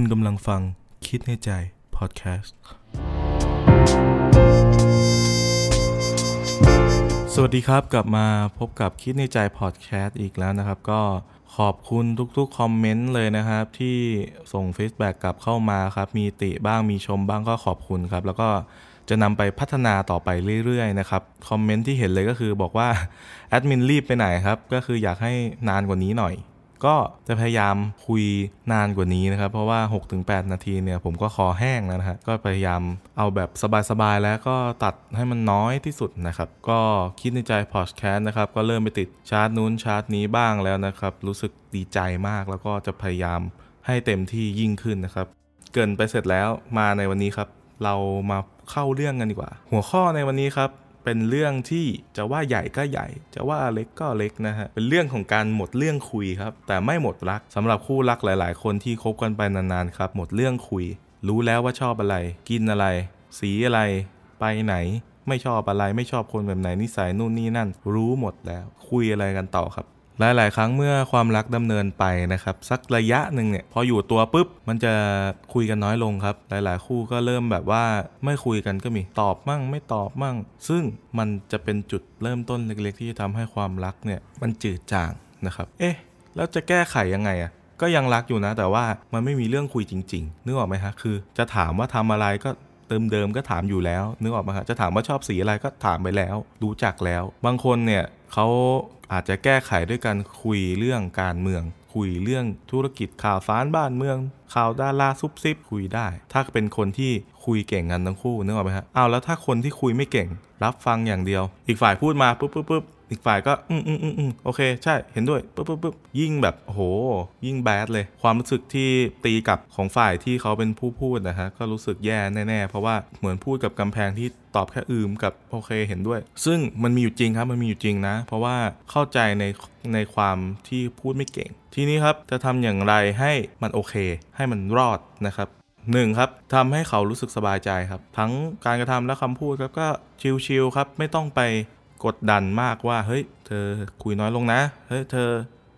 คุณกำลังฟังคิดในใจพอดแคสต์ สวัสดีครับกลับมาพบกับคิดในใจพอดแคสต์อีกแล้วนะครับ ก็ขอบคุณทุกๆคอมเมนต์เลยนะครับ ที่ส่งฟีดแบ็กกลับเข้ามาครับ มีติบ้างมีชมบ้างก็ขอบคุณครับ แล้วก็จะนำไปพัฒนาต่อไปเรื่อยๆนะครับ คอมเมนต์ที่เห็นเลยก็คือบอกว่าแอดมินรีบไปไหนครับ ก็คืออยากให้นานกว่านี้หน่อย ก็จะพยายามคุยนานกว่านี้นะครับ เพราะว่า 6-8 นาทีเนี่ยผมก็คอแห้งแล้วนะฮะก็พยายามเอาแบบสบายๆ แล้วก็ตัดให้มันน้อยที่สุดนะครับ ก็คิดในใจพอดแคสต์นะครับ ก็เริ่มไปติดชาร์ตนู้นชาร์ตนี้บ้างแล้วนะครับ รู้สึกดีใจมากแล้วก็จะพยายามให้เต็มที่ยิ่งขึ้นนะครับ เกินไปเสร็จแล้วมาในวันนี้ครับ เรามาเข้าเรื่องกันดีกว่า หัวข้อในวันนี้ครับ เป็นเรื่องที่จะว่าใหญ่ก็ใหญ่ จะว่าเล็กก็เล็กนะฮะ เป็นเรื่องของการหมดเรื่องคุยครับ แต่ไม่หมดรักสำหรับคู่รักหลาย ๆ คนที่คบกันไปนาน ๆ ครับ หมดเรื่องคุย รู้แล้วว่าชอบอะไร กินอะไร สีอะไร ไปไหน ไม่ชอบอะไร ไม่ชอบคนแบบไหน นิสัยนู่นนี่นั่น รู้หมดแล้ว คุยอะไรกันต่อครับ หลายๆ ครั้งเมื่อความรักดำเนินไปนะครับสักระยะหนึ่งเนี่ยพออยู่ตัวปุ๊บมันจะคุยกันน้อยลงครับ หลายๆ คู่ก็เริ่มแบบว่าไม่คุยกันก็มีตอบมั่ง ไม่ตอบมั่ง ซึ่งมันจะเป็นจุดเริ่มต้นเล็กๆ ที่จะทำให้ความรักเนี่ยมันจืดจางนะครับ เอ๊ะแล้วจะแก้ไขยังไงอะก็ยังรักอยู่นะแต่ว่ามันไม่มีเรื่องคุยจริง ๆ นึกออกไหมฮะคือ จะถามว่าทำอะไรก็เติมเดิมก็ถามอยู่แล้ว นึกออกไหมครับจะถามว่าชอบสีอะไรก็ถามไปแล้ว รู้จักแล้ว บางคนเนี่ย เขาอาจจะแก้ไขด้วยการคุยเรื่องการเมือง คุยเรื่องธุรกิจข่าวสารบ้านเมือง ข่าวดาราซุบซิบคุยได้ ถ้าเป็นคนที่คุยเก่งกันทั้งคู่นึกออกไหมครับอ้าแล้วถ้าคนที่คุยไม่เก่ง รับฟังอย่างเดียว อีกฝ่ายพูดมาปุ๊บปุ๊บปุ๊บ อีกฝ่ายก็อืมอืมอืมอืมโอเค ใช่เห็นด้วยปุ๊บปุ๊บปุ๊บยิ่งแบบโอ้โห ยิ่งแบดเลย ความรู้สึกที่ตีกับของฝ่ายที่เขาเป็นผู้พูดนะฮะก็รู้สึกแย่แน่ๆ เพราะว่าเหมือนพูดกับกำแพงที่ตอบแค่อืมกับโอเคเห็นด้วย ซึ่งมันมีอยู่จริงครับมันมีอยู่จริงนะ เพราะว่าเข้าใจในในความที่พูดไม่เก่ง ทีนี้ครับจะทำอย่างไรให้มันโอเค ให้มันรอดนะครับหนึ่งครับทำให้เขารู้สึกสบายใจครับ ทั้งการกระทำและคำพูดครับก็ชิลๆครับ ไม่ต้องไป กดดันมากว่าเฮ้ยเธอคุยน้อยลงนะเฮ้ยเธอ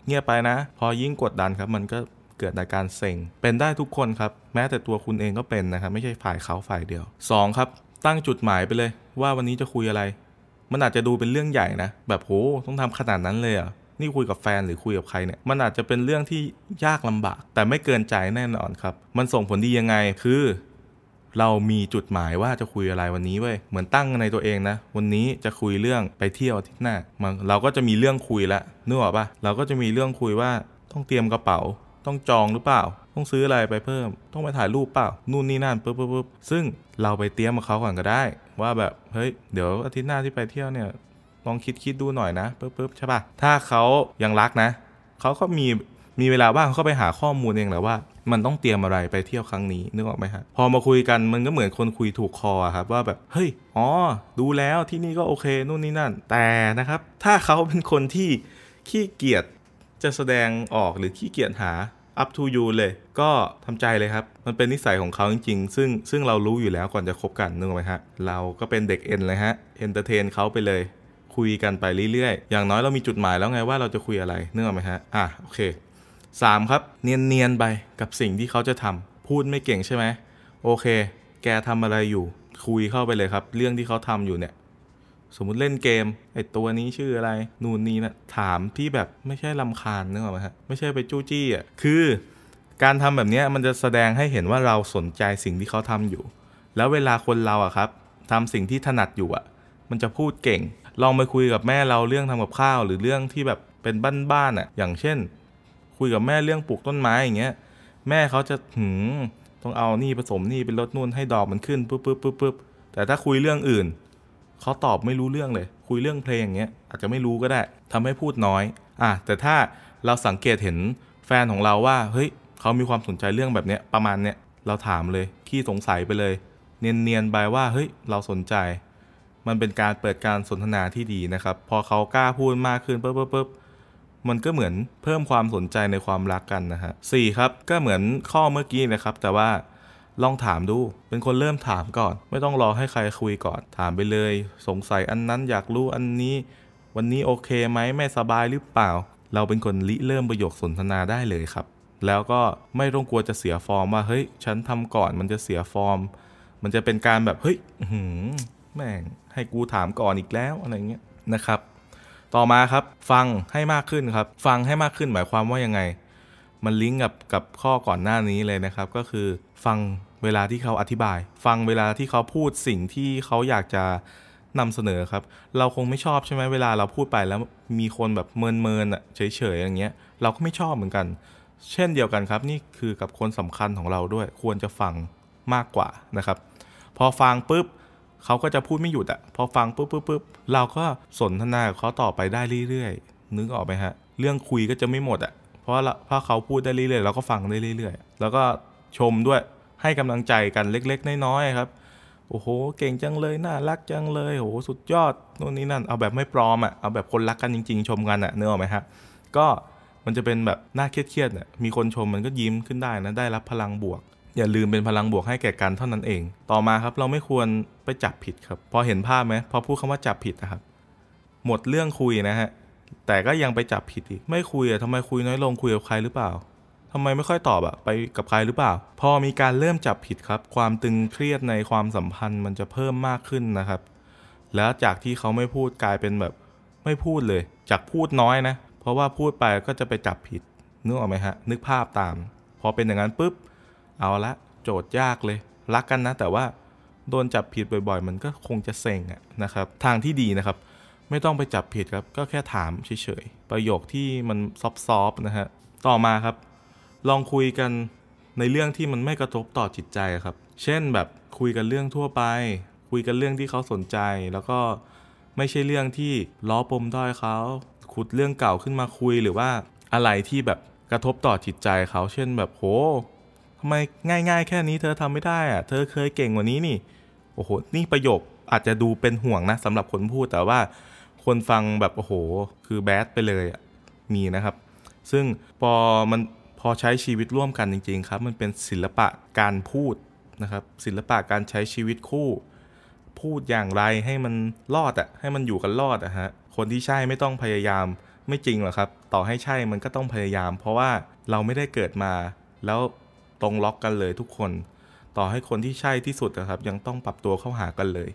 เงียบไปนะ พอยิ่งกดดันครับมันก็เกิดอาการเซ็งเป็นได้ทุกคนครับ แม้แต่ตัวคุณเองก็เป็นนะครับ ไม่ใช่ฝ่ายเขาฝ่ายเดียว 2 ครับ ตั้งจุดหมายไปเลย ว่าวันนี้จะคุยอะไร มันอาจจะดูเป็นเรื่องใหญ่นะ แบบโหต้องทำขนาดนั้นเลยอะนี่คุยกับแฟนหรือคุยกับใครเนี่ยมันอาจจะเป็นเรื่องที่ยากลำบาก แต่ไม่เกินใจแน่นอนครับ มันส่งผลดียังไงคือ เรามีจุดหมายว่าจะคุยอะไรวันนี้เว้ยเหมือนตั้งในตัวเองนะ วันนี้จะคุยเรื่องไปเที่ยวอาทิตย์หน้ามันเราก็จะมีเรื่องคุยล้วนึกออกปะเราก็จะมีเรื่องคุยว่าต้องเตรียมกระเป๋า ต้องจองหรือเปล่า ต้องซื้ออะไรไปเพิ่ม ต้องไปถ่ายรูปเปล่า นู่นนี่นั่นปุ๊บปุ๊บปุ๊บซึ่งเราไปเตรียมกับเขาก่อนก็ได้ ว่าแบบเฮ้ยเดี๋ยวอาทิตย์หน้าที่ไปเที่ยวเนี่ยลองคิดคิดดูหน่อยนะปุ๊บปุ๊บใช่ปะถ้าเขายังรักนะเขาก็มีมีเวลาว่างเขาไปหาข้อมูลเองแหละว่า มันต้องเตรียมอะไรไปเที่ยวครั้งนี้นึกออกไหมฮะพอมาคุยกันมันก็เหมือนคนคุยถูกคอครับว่าแบบเฮ้ยอ๋อดูแล้วที่นี่ก็โอเคนู่นนี่นั่น แต่นะครับ ถ้าเขาเป็นคนที่ขี้เกียจจะแสดงออกหรือขี้เกียจหา up to you เลย ก็ทำใจเลยครับ มันเป็นนิสัยของเขาจริงๆ ซึ่งซึ่งเรารู้อยู่แล้วก่อนจะคบกันนึกออกไหมฮะ เราก็เป็นเด็กเอ็นเลยฮะ entertain เขาไปเลย คุยกันไปเรื่อยๆ อย่างน้อยเรามีจุดหมายแล้วไงว่าเราจะคุยอะไรนึกออกไหมฮะ อะโอเค 3 ครับเนียนๆไปกับสิ่งที่เขาจะทำพูดไม่เก่งใช่ไหมโอเค แกทำอะไรอยู่ คุยเข้าไปเลยครับ เรื่องที่เขาทำอยู่เนี่ย สมมุติเล่นเกมไอตัวนี้ชื่ออะไรนู่นนี่นะถามที่แบบไม่ใช่ลำคาญนึกออกไหมฮะไม่ใช่ไปจู้จี้อะคือการทำแบบนี้มันจะแสดงให้เห็นว่าเราสนใจสิ่งที่เขาทำอยู่ แล้วเวลาคนเราอะครับทำสิ่งที่ถนัดอยู่อะมันจะพูดเก่ง ลองไปคุยกับแม่เราเรื่องทำกับข้าว หรือเรื่องที่แบบเป็นบ้านๆอะอย่างเช่น คุยกับแม่เรื่องปลูกต้นไม้อย่างเงี้ย แม่เขาจะหืมต้องเอานี่ผสมนี่เป็นรดนู่นให้ดอกมันขึ้นปุ๊บปุ๊บปุ๊บปุ๊บแต่ถ้าคุยเรื่องอื่นเขาตอบไม่รู้เรื่องเลย คุยเรื่องเพลงอย่างเงี้ยอาจจะไม่รู้ก็ได้ทำให้พูดน้อย อะแต่ถ้าเราสังเกตเห็นแฟนของเราว่าเฮ้ยเขามีความสนใจเรื่องแบบเนี้ยประมาณเนี้ยเราถามเลยขี้สงสัยไปเลย เนียนๆไปว่าเฮ้ยเราสนใจ มันเป็นการเปิดการสนทนาที่ดีนะครับ พอเขากล้าพูดมากขึ้นปุ๊บปุ๊บปุ๊บ มันก็เหมือนเพิ่มความสนใจในความรักกันนะฮะสี่ครับก็เหมือนข้อเมื่อกี้นะครับ แต่ว่าลองถามดู เป็นคนเริ่มถามก่อน ไม่ต้องรอให้ใครคุยก่อน ถามไปเลย สงสัยอันนั้นอยากรู้อันนี้ วันนี้โอเคไหมไม่สบายหรือเปล่า เราเป็นคนริเริ่มประโยคสนทนาได้เลยครับ แล้วก็ไม่ต้องกลัวจะเสียฟอร์มว่าเฮ้ย ฉันทำก่อนมันจะเสียฟอร์ม มันจะเป็นการแบบเฮ้ยแม่งให้กูถามก่อนอีกแล้วอะไรเงี้ยนะครับ ต่อมาครับฟังให้มากขึ้นครับ ฟังให้มากขึ้นหมายความว่ายังไง มันลิงก์กับกับข้อก่อนหน้านี้เลยนะครับ ก็คือฟังเวลาที่เขาอธิบาย ฟังเวลาที่เขาพูดสิ่งที่เขาอยากจะนำเสนอครับ เราคงไม่ชอบใช่ไหมเวลาเราพูดไปแล้วมีคนแบบเมินเมินอะเฉยๆอย่างเงี้ย เราก็ไม่ชอบเหมือนกัน เช่นเดียวกันครับนี่คือกับคนสำคัญของเราด้วย ควรจะฟังมากกว่านะครับ พอฟังปุ๊บ เขาก็จะพูดไม่หยุดอะพอฟังปุ๊บปุ๊บปุ๊บเราก็สนทนาเขาต่อไปได้เรื่อยๆ นึกออกไหมฮะ เรื่องคุยก็จะไม่หมดอะเพราะเพราะเขาพูดได้เรื่อยๆเราก็ฟังได้เรื่อยๆ แล้วก็ชมด้วยให้กำลังใจกันเล็กๆ น้อยๆครับ โอ้โห เก่งจังเลย น่ารักจังเลยโอ้โหสุดยอดโน่นนี่นั่น เอาแบบไม่ปลอมอะ่ะเอาแบบคนรักกันจริง ๆ ชมกันอะ่ะเนื้อออกไหมฮะ ก็มันจะเป็นแบบน่าเครียดๆเนี่ยมีคนชมมันก็ยิ้มขึ้นได้นะ ได้รับพลังบวก อย่าลืมเป็นพลังบวกให้แก่กันเท่านั้นเอง ต่อมาครับเราไม่ควรไปจับผิดครับ พอเห็นภาพไหมพอพูดคำว่าจับผิดนะครับ หมดเรื่องคุยนะฮะแต่ก็ยังไปจับผิดอีก ไม่คุยอะทำไมคุยน้อยลงคุยกับใครหรือเปล่าทำไมไม่ค่อยตอบอะไปกับใครหรือเปล่า พอมีการเริ่มจับผิดครับ ความตึงเครียดในความสัมพันธ์มันจะเพิ่มมากขึ้นนะครับ แล้วจากที่เขาไม่พูดกลายเป็นแบบไม่พูดเลย จากพูดน้อยนะ เพราะว่าพูดไปก็จะไปจับผิดนึกออกไหมฮะนึกภาพตาม พอเป็นอย่างนั้นปุ๊บ เอาละโจทย์ยากเลย รักกันนะ แต่ว่าโดนจับผิดบ่อยๆ มันก็คงจะเซ็งอะนะครับ ทางที่ดีนะครับ ไม่ต้องไปจับผิดครับ ก็แค่ถามเฉยๆ ประโยคที่มันซอฟๆนะฮะ ต่อมาครับ ลองคุยกันในเรื่องที่มันไม่กระทบต่อจิตใจครับ เช่นแบบคุยกันเรื่องทั่วไป คุยกันเรื่องที่เขาสนใจ แล้วก็ไม่ใช่เรื่องที่ล้อปมด้อยเขา ขุดเรื่องเก่าขึ้นมาคุยหรือว่าอะไรที่แบบกระทบต่อจิตใจเขา เช่นแบบโห ทำไมง่ายๆ แค่นี้เธอทำไม่ได้อะเธอเคยเก่งกว่านี้นี่ โอ้โห นี่ประโยคอาจจะดูเป็นห่วงนะสำหรับคนพูดแต่ว่าคนฟังแบบ โอ้โห คือแบดไปเลยอะมีนะครับ ซึ่งพอมันพอใช้ชีวิตร่วมกันจริง ๆ ครับ มันเป็นศิลปะการพูดนะครับ ศิลปะการใช้ชีวิตคู่ พูดอย่างไรให้มันรอดอะให้มันอยู่กันรอดอะฮะคนที่ใช่ไม่ต้องพยายามไม่จริงหรอกครับ ต่อให้ใช่มันก็ต้องพยายาม เพราะว่าเราไม่ได้เกิดมา แล้ว ตรงล็อกกันเลยทุกคน ต่อให้คนที่ใช่ที่สุดนะครับ ยังต้องปรับตัวเข้าหากันเลย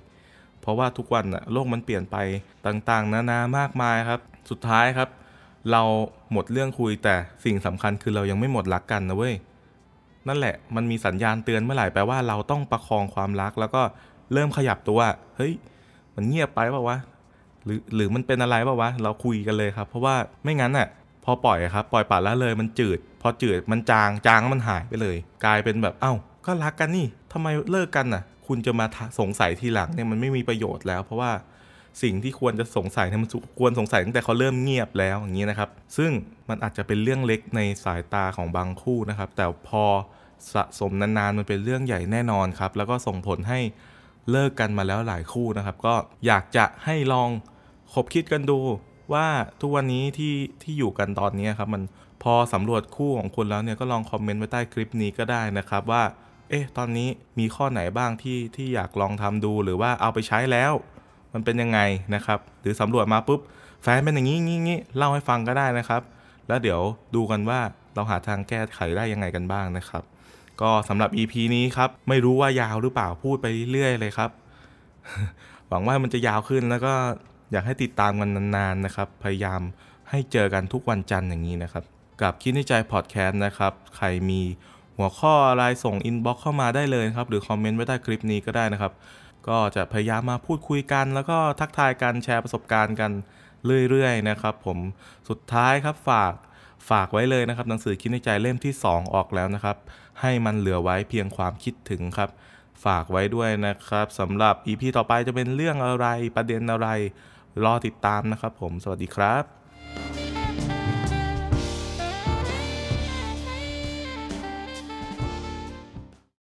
เพราะว่าทุกวันอะโลกมันเปลี่ยนไปต่างๆ นานามากมายครับ สุดท้ายครับ เราหมดเรื่องคุยแต่สิ่งสำคัญคือเรายังไม่หมดรักกันนะเว้ยนั่นแหละมันมีสัญญาณเตือนเมื่อไหร่แปลว่าเราต้องประคองความรักแล้วก็เริ่มขยับตัวเฮ้ยมันเงียบไปเปล่าวะหรือหรือมันเป็นอะไรเปล่าวะเราคุยกันเลยครับ เพราะว่าไม่งั้นอะพอปล่อยครับ ปล่อยป่าละเลยมันจืด อจืดมันจางจางมันหายไปเลย กลายเป็นแบบเอ้า ก็รักกันนี่ทำไมเลิกกันอะ คุณจะมาสงสัยทีหลังเนี่ยมันไม่มีประโยชน์แล้ว เพราะว่าสิ่งที่ควรจะสงสัยเนี่ยมันควรสงสัยตั้งแต่เขาเริ่มเงียบแล้วอย่างนี้นะครับ ซึ่งมันอาจจะเป็นเรื่องเล็กในสายตาของบางคู่นะครับ แต่พอสะสมนานๆมันเป็นเรื่องใหญ่แน่นอนครับ แล้วก็ส่งผลให้เลิกกันมาแล้วหลายคู่นะครับ ก็อยากจะให้ลองคบคิดกันดูว่าทุกวันนี้ที่ที่อยู่กันตอนนี้ครับมัน พอสำรวจคู่ของคุณแล้วเนี่ยก็ลองคอมเมนต์ไว้ใต้คลิปนี้ก็ได้นะครับว่า เอ๊ะ ตอนนี้มีข้อไหนบ้างที่ที่อยากลองทำดูหรือว่าเอาไปใช้แล้ว มันเป็นยังไงนะครับ หรือสำรวจมาปุ๊บ แฟนเป็นอย่างนี้งี้งี้เล่าให้ฟังก็ได้นะครับ แล้วเดี๋ยวดูกันว่าเราหาทางแก้ไขได้ยังไงกันบ้างนะครับ ก็สำหรับ EP นี้ครับ ไม่รู้ว่ายาวหรือเปล่าพูดไปเรื่อยเลยครับ หวังว่ามันจะยาวขึ้นแล้วก็อยากให้ติดตามกันนานๆนะครับ พยายามให้เจอกันทุกวันจันทร์อย่างนี้นะครับ กับคิดในใจพอดแคสต์นะครับ ใครมีหัวข้ออะไรส่ง inbox เข้ามาได้เลยครับ หรือคอมเมนต์ไว้ใต้คลิปนี้ก็ได้นะครับ ก็จะพยายามมาพูดคุยกัน แล้วก็ทักทายกันแชร์ประสบการณ์กันเรื่อยๆนะครับ ผมสุดท้ายครับฝากฝากไว้เลยนะครับ หนังสือคิดในใจเล่มที่ 2 ออกแล้วนะครับ ให้มันเหลือไว้เพียงความคิดถึงครับ ฝากไว้ด้วยนะครับสำหรับ EP ต่อไปจะเป็นเรื่องอะไรประเด็นอะไร รอติดตามนะครับ ผมสวัสดีครับ